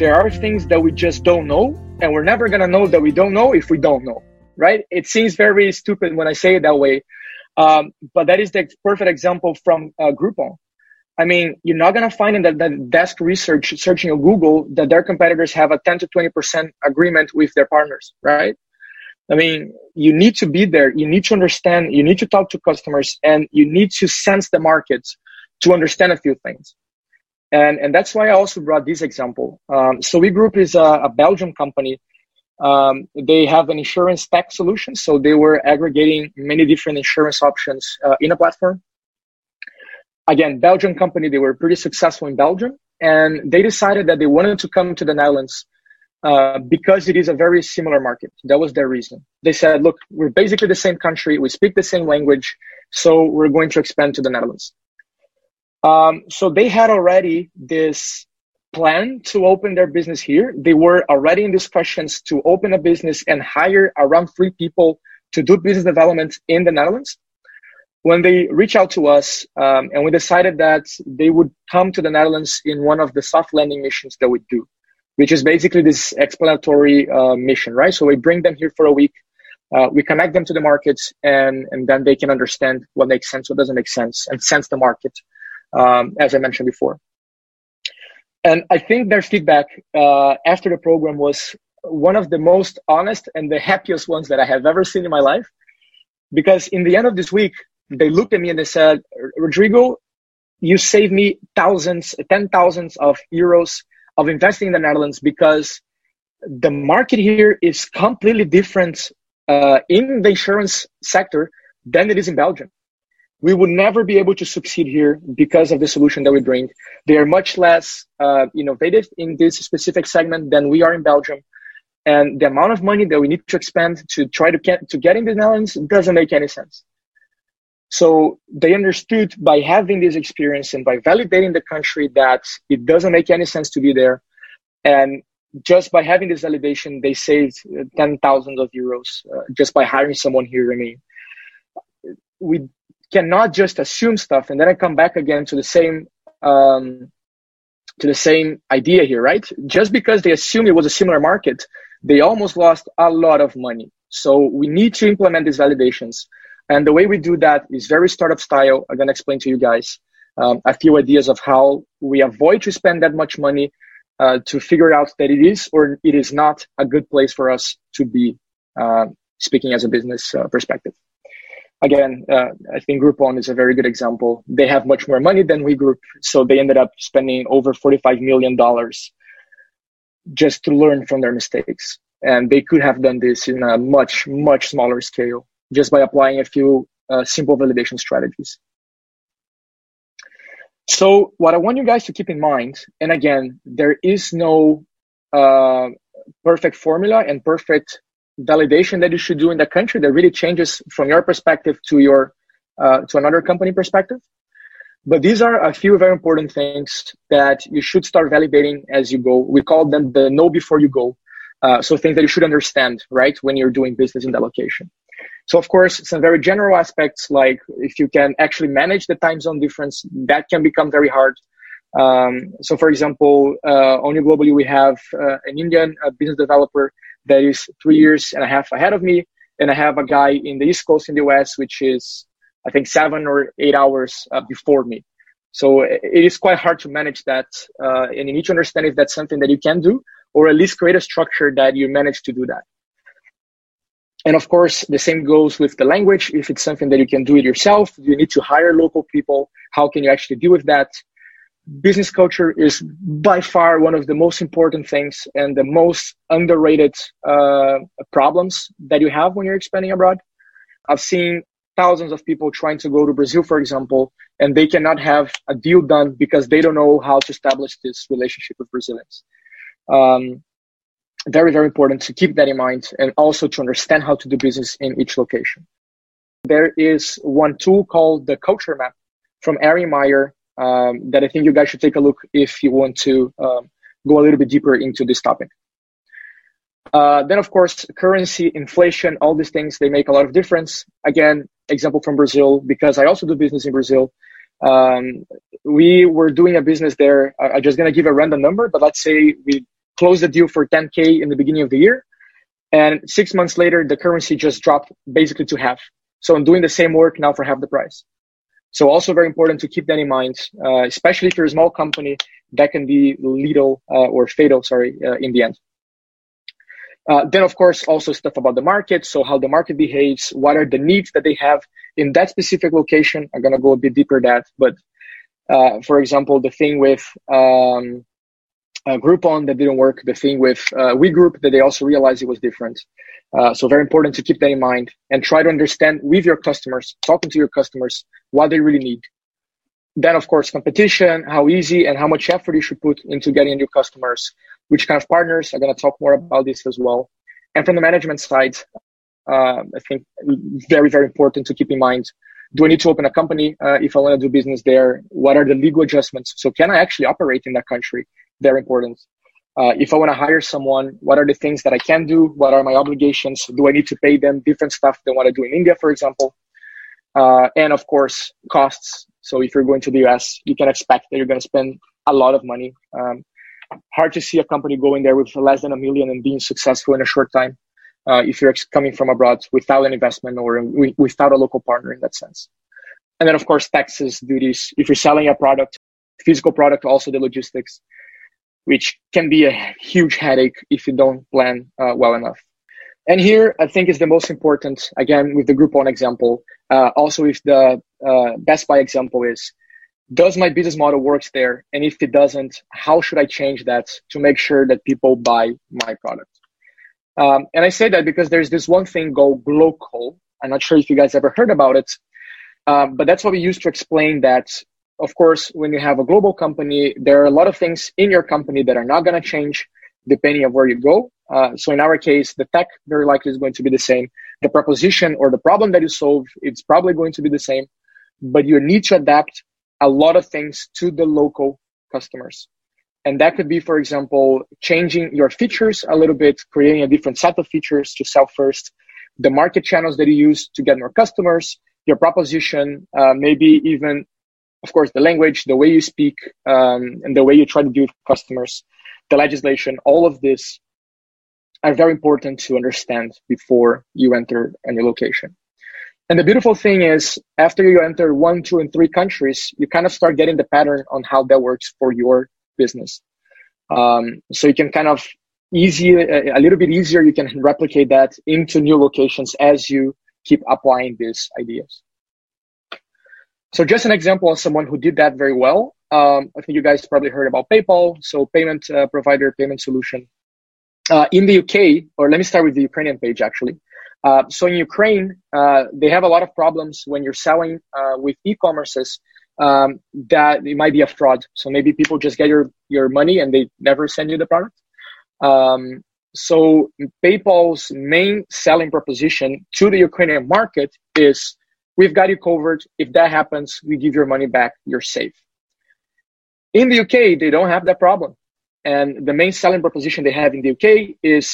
there are things that we just don't know, and we're never gonna know that we don't know if we don't know, right? It seems very stupid when I say it that way, um, but that is the perfect example from uh, Groupon. I mean, you're not to find in the, the, desk research searching on Google that their competitors have a 10 to 20% agreement with their partners, right? I mean, you need to be there. You need to understand. You need to talk to customers and you need to sense the markets to understand a few things. And, and that's why I also brought this example. Um, so WeGroup is a, a Belgian company. Um, they have an insurance tech solution. So they were aggregating many different insurance options uh, in a platform again, Belgian company, they were pretty successful in Belgium and they decided that they wanted to come to the Netherlands uh, because it is a very similar market. That was their reason. They said, look, we're basically the same country. We speak the same language. So we're going to expand to the Netherlands. Um, so they had already this plan to open their business here. They were already in discussions to open a business and hire around three people to do business development in the Netherlands when they reached out to us um, and we decided that they would come to the Netherlands in one of the soft landing missions that we do, which is basically this explanatory uh, mission, right? So we bring them here for a week, uh, we connect them to the markets, and and then they can understand what makes sense, what doesn't make sense, and sense the market, um, as I mentioned before. And I think their feedback uh, after the program was one of the most honest and the happiest ones that I have ever seen in my life because in the end of this week they looked at me and they said, Rodrigo, you saved me thousands, ten thousands of euros of investing in the Netherlands because the market here is completely different uh, in the insurance sector than it is in Belgium. We would never be able to succeed here because of the solution that we bring. They are much less uh, innovative in this specific segment than we are in Belgium. And the amount of money that we need to expend to try to get to get in the Netherlands doesn't make any sense. So they understood by having this experience and by validating the country that it doesn't make any sense to be there. And just by having this validation, they saved ten thousands of euros uh, just by hiring someone here. I mean, we cannot just assume stuff and then I come back again to the same um, to the same idea here, right? Just because they assume it was a similar market, they almost lost a lot of money. So we need to implement these validations and the way we do that is very startup style. I'm going to explain to you guys um, a few ideas of how we avoid to spend that much money uh, to figure out that it is or it is not a good place for us to be uh, speaking as a business uh, perspective. Again, uh, I think Groupon is a very good example. They have much more money than WeGroup, so they ended up spending over $45 million just to learn from their mistakes. And they could have done this in a much, much smaller scale just by applying a few uh, simple validation strategies. So what I want you guys to keep in mind, and again, there is no uh, perfect formula and perfect validation that you should do in the country that really changes from your perspective to your uh, to another company perspective. But these are a few very important things that you should start validating as you go. We call them the know before you go. Uh, so things that you should understand, right, when you're doing business in that location. So of course, some very general aspects like if you can actually manage the time zone difference, that can become very hard. Um, so for example, uh, only globally we have uh, an Indian uh, business developer that is three years and a half ahead of me, and I have a guy in the East Coast in the US, which is I think seven or eight hours uh, before me. So it is quite hard to manage that, uh, and you need to understand if that's something that you can do, or at least create a structure that you manage to do that. And of course, the same goes with the language. If it's something that you can do it yourself, you need to hire local people. How can you actually deal with that? Business culture is by far one of the most important things and the most underrated uh, problems that you have when you're expanding abroad. I've seen thousands of people trying to go to Brazil, for example, and they cannot have a deal done because they don't know how to establish this relationship with Brazilians. Um, very, very important to keep that in mind and also to understand how to do business in each location. There is one tool called the Culture Map from Erin Meyer um, that I think you guys should take a look if you want to um, go a little bit deeper into this topic. Uh, then, of course, currency, inflation, all these things, they make a lot of difference. Again, example from Brazil, because I also do business in Brazil. Um, we were doing a business there. I, I'm just going to give a random number, but let's say we close the deal for 10K in the beginning of the year. And six months later, the currency just dropped basically to half. So I'm doing the same work now for half the price. So also very important to keep that in mind, uh, especially if you're a small company, that can be lethal uh, or fatal, sorry, uh, in the end. Uh, then, of course, also stuff about the market. So how the market behaves, what are the needs that they have in that specific location. I'm to go a bit deeper that, but uh, for example, the thing with um, uh, Groupon that didn't work, the thing with uh, WeGroup that they also realized it was different. Uh, so very important to keep that in mind and try to understand with your customers, talking to your customers, what they really need. Then, of course, competition, how easy and how much effort you should put into getting new customers, which kind of partners. I'm going to talk more about this as well. And from the management side, uh, I think very, very important to keep in mind. Do I need to open a company uh, if I want to do business there? What are the legal adjustments? So can I actually operate in that country? Very important. Uh, if I want to hire someone, what are the things that I can do? What are my obligations? Do I need to pay them different stuff than what I do in India, for example? Uh, and of course, costs. So if you're going to the US, you can expect that you're going to spend a lot of money. Um, hard to see a company going there with less than a million and being successful in a short time uh, if you're coming from abroad without an investment or without a local partner in that sense. And then, of course, taxes, duties. If you're selling a product, physical product, also the logistics, which can be a huge headache if you don't plan uh, well enough. And here, I think is the most important, again, with the Groupon example, uh, also with the uh, Best Buy example is, does my business model works there? And if it doesn't, how should I change that to make sure that people buy my product? Um, and I say that because there's this one thing called glocal. I'm not sure if you guys ever heard about it, um, but that's what we use to explain that. Of course, when you have a global company, there are a lot of things in your company that are not going to change depending on where you go. Uh, so in our case, the tech very likely is going to be the same. The proposition or the problem that you solve, it's probably going to be the same, but you need to adapt a lot of things to the local customers. And that could be, for example, changing your features a little bit, creating a different set of features to sell first, the market channels that you use to get more customers, your proposition, uh, maybe even, of course, the language, the way you speak, um, and the way you try to deal with customers, the legislation, all of this are very important to understand before you enter a new location. And the beautiful thing is, after you enter one, two, and three countries, you kind of start getting the pattern on how that works for your business. Um, so you can kind of easy, a, a little bit easier, you can replicate that into new locations as you keep applying these ideas. So just an example of someone who did that very well. Um, I think you guys probably heard about PayPal. So payment uh, provider, payment solution. Uh, in the UK, or let me start with the Ukrainian page actually. Uh, so in Ukraine, uh, they have a lot of problems when you're selling uh, with e-commerces um, that it might be a fraud. So maybe people just get your, your money and they never send you the product. Um, so PayPal's main selling proposition to the Ukrainian market is we've got you covered. If that happens, we give your money back. You're safe. In the UK, they don't have that problem. And the main selling proposition they have in the UK is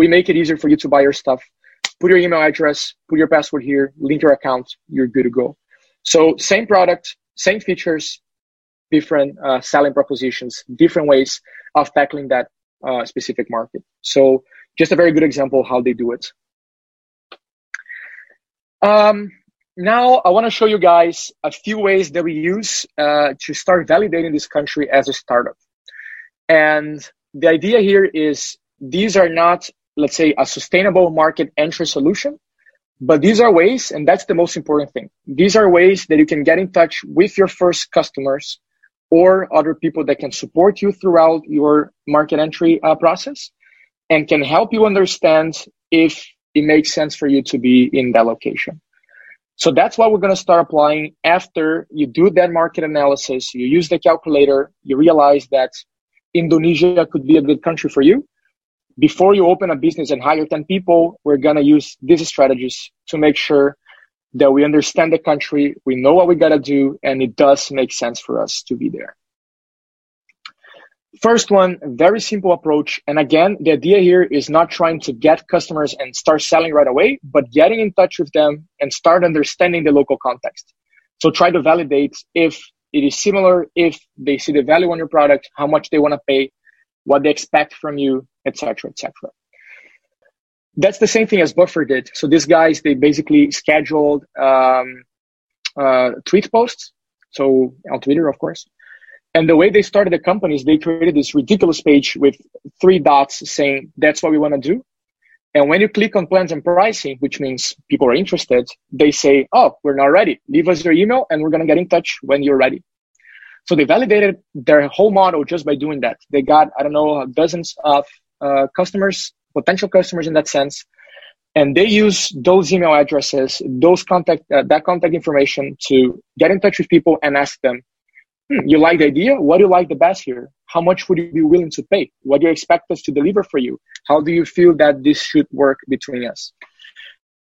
we make it easier for you to buy your stuff. Put your email address, put your password here, link your account, you're good to go. So same product, same features, different uh, selling propositions, different ways of tackling that uh, specific market. So just a very good example how they do it. Um, now I want to show you guys a few ways that we use uh, to start validating this country as a startup. And the idea here is these are not, let's say, a sustainable market entry solution. But these are ways, and that's the most important thing. These are ways that you can get in touch with your first customers or other people that can support you throughout your market entry uh, process and can help you understand if it makes sense for you to be in that location. So that's what we're going to start applying after you do that market analysis. You use the calculator, you realize that Indonesia could be a good country for you before you open a business and hire 10 people, we're going to use these strategies to make sure that we understand the country, we know what we got to do, and it does make sense for us to be there. First one, very simple approach. And again, the idea here is not trying to get customers and start selling right away, but getting in touch with them and start understanding the local context. So try to validate if it is similar, if they see the value on your product, how much they want to pay, what they expect from you, etc., etc. That's the same thing as Buffer did. So these guys, they basically scheduled um, uh, tweet posts. So on Twitter, of course. And the way they started the company is they created this ridiculous page with three dots saying, that's what we want to do. And when you click on plans and pricing, which means people are interested, they say, oh, we're not ready. Leave us your email and we're going to get in touch when you're ready. So they validated their whole model just by doing that. They got, I don't know, dozens of uh, customers, potential customers in that sense. And they use those email addresses, those contact, uh, that contact information to get in touch with people and ask them, hmm, you like the idea? What do you like the best here? How much would you be willing to pay? What do you expect us to deliver for you? How do you feel that this should work between us?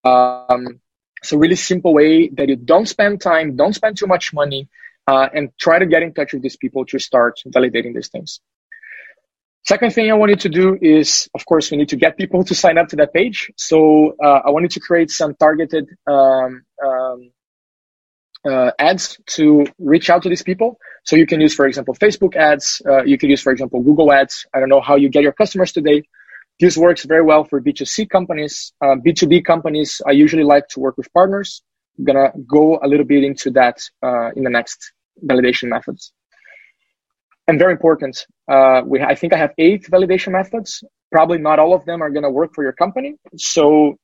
Um, it's a really simple way that you don't spend time, don't spend too much money, uh, and try to get in touch with these people to start validating these things. Second thing I wanted to do is, of course, we need to get people to sign up to that page. So uh, I wanted to create some targeted um, um, uh, ads to reach out to these people. So you can use, for example, Facebook ads. Uh, you can use, for example, Google ads. I don't know how you get your customers today. This works very well for B2C companies. B2B uh, companies, I usually like to work with partners. I'm gonna go a little bit into that uh, in the next validation methods. And very important, uh, we I think I have eight validation methods. Probably not all of them are gonna work for your company. So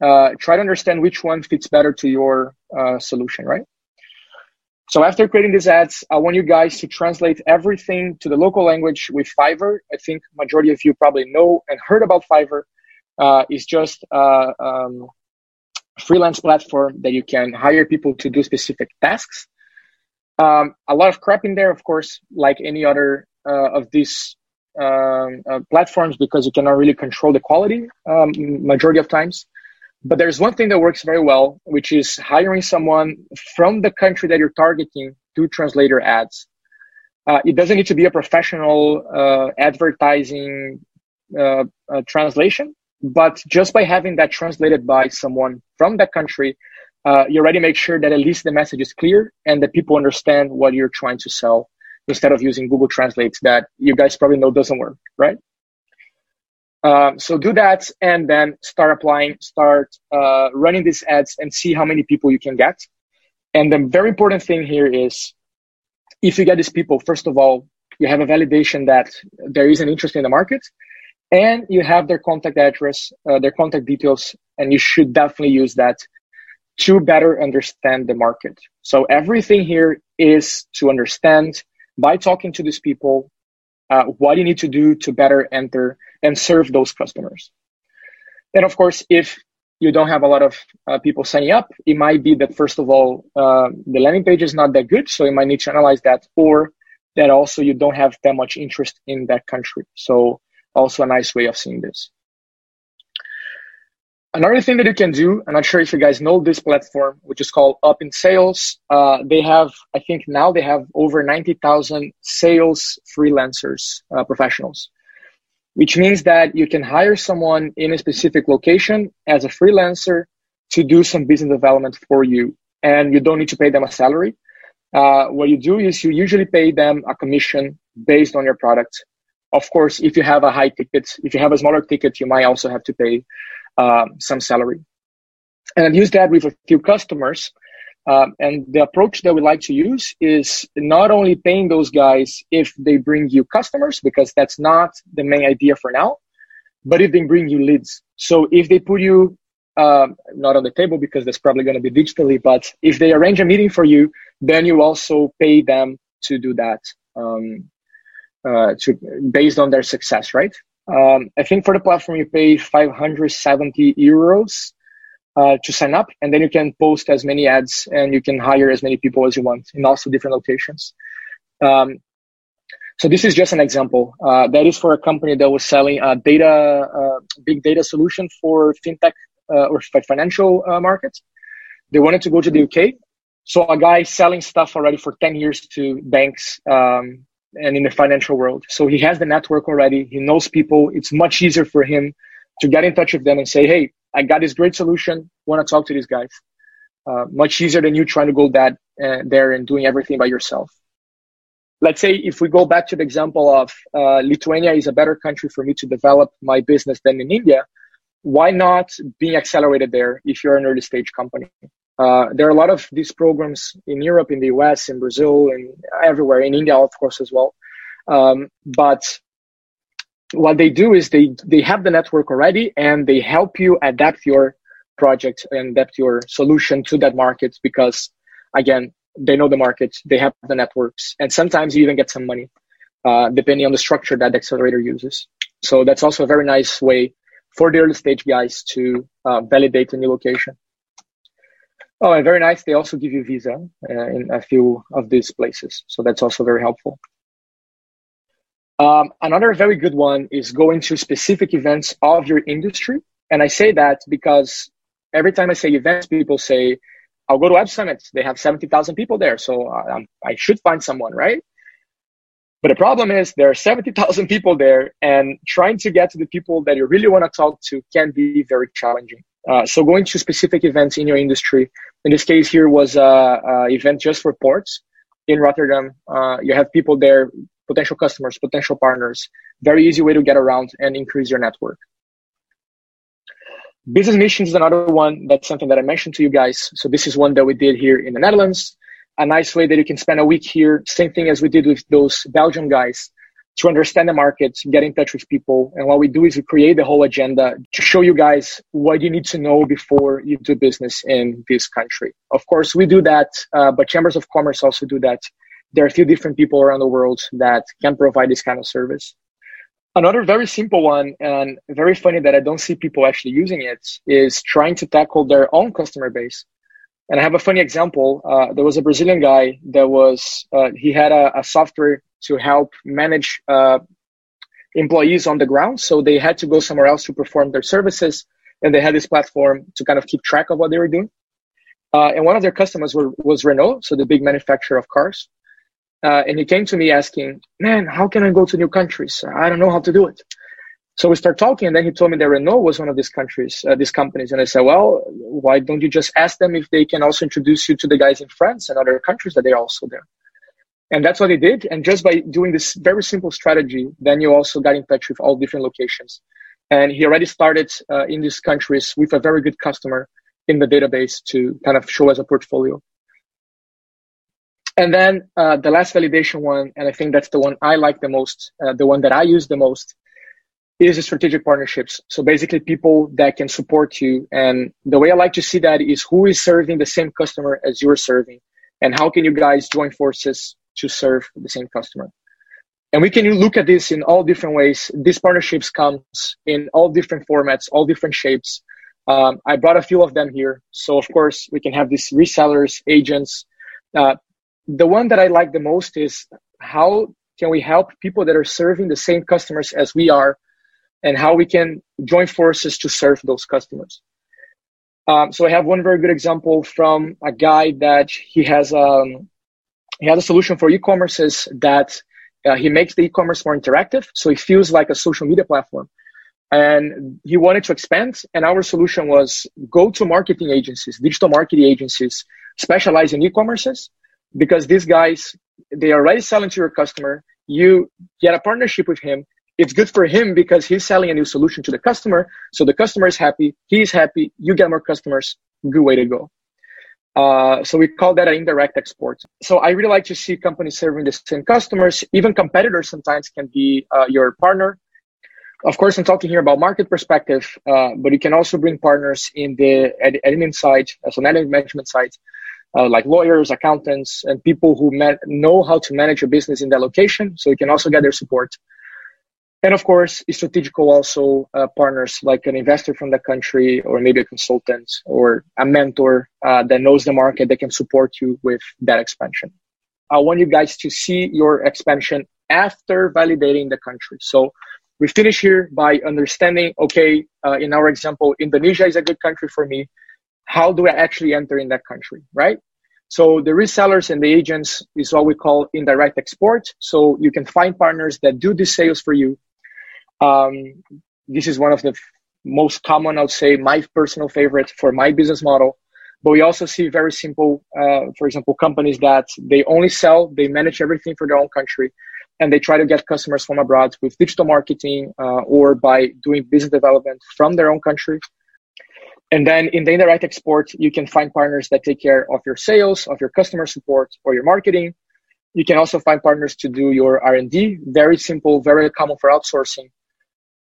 uh, try to understand which one fits better to your uh, solution, right? So after creating these ads, I want you guys to translate everything to the local language with Fiverr. I think majority of you probably know and heard about Fiverr. Uh, it's just a um, freelance platform that you can hire people to do specific tasks. Um, a lot of crap in there, of course, like any other uh, of these um, uh, platforms, because you cannot really control the quality um, majority of times. But there's one thing that works very well, which is hiring someone from the country that you're targeting to translate your ads. Uh, it doesn't need to be a professional uh, advertising uh, uh translation. But just by having that translated by someone from that country, uh, you already make sure that at least the message is clear and that people understand what you're trying to sell instead of using Google Translate that you guys probably know doesn't work, right? Um, so do that and then start applying, start uh, running these ads and see how many people you can get. And the very important thing here is if you get these people, first of all, you have a validation that there is an interest in the market and you have their contact address, uh, their contact details, and you should definitely use that to better understand the market. So everything here is to understand by talking to these people uh, what you need to do to better enter and serve those customers. And of course, if you don't have a lot of uh, people signing up, it might be that first of all, uh, the landing page is not that good, so you might need to analyze that, or that also you don't have that much interest in that country. So also a nice way of seeing this. Another thing that you can do, I'm not sure if you guys know this platform, which is called Up in Sales. Uh, they have, I think now they have over 90,000 sales freelancers, uh, professionals, which means that you can hire someone in a specific location as a freelancer to do some business development for you. And you don't need to pay them a salary. Uh, what you do is you usually pay them a commission based on your product of course, if you have a high ticket, if you have a smaller ticket, you might also have to pay um, some salary. And I've used that with a few customers. Um, and the approach that we like to use is not only paying those guys if they bring you customers, because that's not the main idea for now, but if they bring you leads. So if they put you um, not on the table because that's probably going to be digitally, but if they arrange a meeting for you, then you also pay them to do that. Um, uh, to based on their success, right? Um, I think for the platform you pay 570 euros uh, to sign up, and then you can post as many ads and you can hire as many people as you want in also different locations. Um, so this is just an example. Uh, that is for a company that was selling a data, uh, big data solution for fintech uh, or financial uh, markets. They wanted to go to the UK. So a guy selling stuff already for 10 years to banks um, and in the financial world. So he has the network already. He knows people. It's much easier for him to get in touch with them and say, Hey, I got this great solution. Want to talk to these guys. Uh, much easier than you trying to go that uh, there and doing everything by yourself. let's say if we go back to the example of uh, Lithuania is a better country for me to develop my business than in India, why not being accelerated there if you're an early stage company? Uh, there are a lot of these programs in Europe, in the US, in Brazil, and everywhere, in India, of course, as well. Um, but what they do is they, they have the network already and they help you adapt your project and adapt your solution to that market because, again, they know the market, they have the networks, and sometimes you even get some money, uh, depending on the structure that the accelerator uses. So that's also a very nice way for the early stage guys to uh, validate a new location. Oh, and very nice. They also give you visa uh, in a few of these places, so that's also very helpful. Um, another very good one is going to specific events of your industry, and I say that because every time I say events, people say, "I'll go to Web Summit. They have seventy thousand people there, so I, uh, I should find someone, right?" But the problem is there are 70,000 people there and trying to get to the people that you really want to talk to can be very challenging. Uh, so going to specific events in your industry, in this case here was a, a event just for ports in Rotterdam. Uh, you have people there, potential customers, potential partners, very easy way to get around and increase your network. Business missions is another one. That's something that I mentioned to you guys. So this is one that we did here in the Netherlands a nice way that you can spend a week here. Same thing as we did with those Belgian guys to understand the market, get in touch with people. And what we do is we create the whole agenda to show you guys what you need to know before you do business in this country. Of course, we do that, uh, but chambers of commerce also do that. There are a few different people around the world that can provide this kind of service. Another very simple one and very funny that I don't see people actually using it is trying to tackle their own customer base. And I have a funny example. Uh, there was a Brazilian guy that was, uh, he had a, a, software to help manage uh, employees on the ground. So they had to go somewhere else to perform their services. And they had this platform to kind of keep track of what they were doing. Uh, and one of their customers were, was Renault, so the big manufacturer of cars. Uh, and he came to me asking, man, how can I go to new countries? I don't know how to do it. So we start talking, and then he told me that Renault was one of these countries, uh, these companies. And I said, well, why don't you just ask them if they can also introduce you to the guys in France and other countries that they're also there? And that's what he did. And just by doing this very simple strategy, then you also got in touch with all different locations. And he already started uh, in these countries with a very good customer in the database to kind of show as a portfolio. And then uh, the last validation one, and I think that's the one I like the most, uh, the one that I use the most, is strategic partnerships. So basically people that can support you. And the way I like to see that is who is serving the same customer as you're serving and how can you guys join forces to serve the same customer. And we can look at this in all different ways. These partnerships comes in all different formats, all different shapes. Um, I brought a few of them here. So of course we can have these resellers, agents. Uh, the one that I like the most is how can we help people that are serving the same customers as we are and how we can join forces to serve those customers. Um, so I have one very good example from a guy that he has um, he has a solution for e-commerces that uh, he makes the e-commerce more interactive, so it feels like a social media platform. And he wanted to expand, and our solution was go to marketing agencies, digital marketing agencies, specialize in e-commerces, because these guys they are already selling to your customer. You get a partnership with him, it's good for him because he's selling a new solution to the customer. So the customer is happy, he's happy, you get more customers. Good way to go. Uh, so we call that an indirect export. So I really like to see companies serving the same customers. Even competitors sometimes can be uh, your partner. Of course, I'm talking here about market perspective, uh, but you can also bring partners in the admin side, so admin management side, uh, like lawyers, accountants, and people who know how to manage a business in that location. So you can also get their support. And of course, strategical also uh, partners like an investor from the country or maybe a consultant or a mentor uh, that knows the market that can support you with that expansion. I want you guys to see your expansion after validating the country. So we finish here by understanding, okay, uh, in our example, Indonesia is a good country for me. How do I actually enter in that country, right? So the resellers and the agents is what we call indirect export. So you can find partners that do the sales for you um, this is one of the most common, I would say, my personal favorite for my business model. But we also see very simple, uh, for example, companies that they only sell, they manage everything for their own country, and they try to get customers from abroad with digital marketing uh, or by doing business development from their own country. And then in the indirect export, you can find partners that take care of your sales, of your customer support, or your marketing. You can also find partners to do your R&D. Very simple, very common for outsourcing.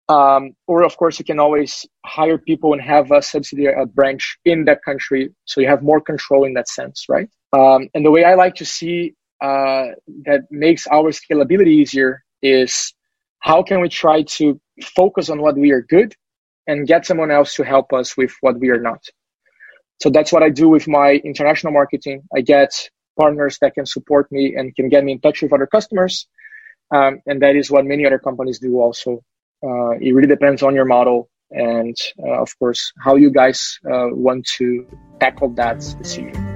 Um, or of course, you can always hire people and have a subsidiary a branch in that country, so you have more control in that sense, right? Um, and the way I like to see uh, that makes our scalability easier is how can we try to focus on what we are good and get someone else to help us with what we are not. So that's what I do with my international marketing. I get partners that can support me and can get me in touch with other customers. Um, and that is what many other companies do also uh, it really depends on your model and, uh, of course, how you guys uh, want to tackle that decision.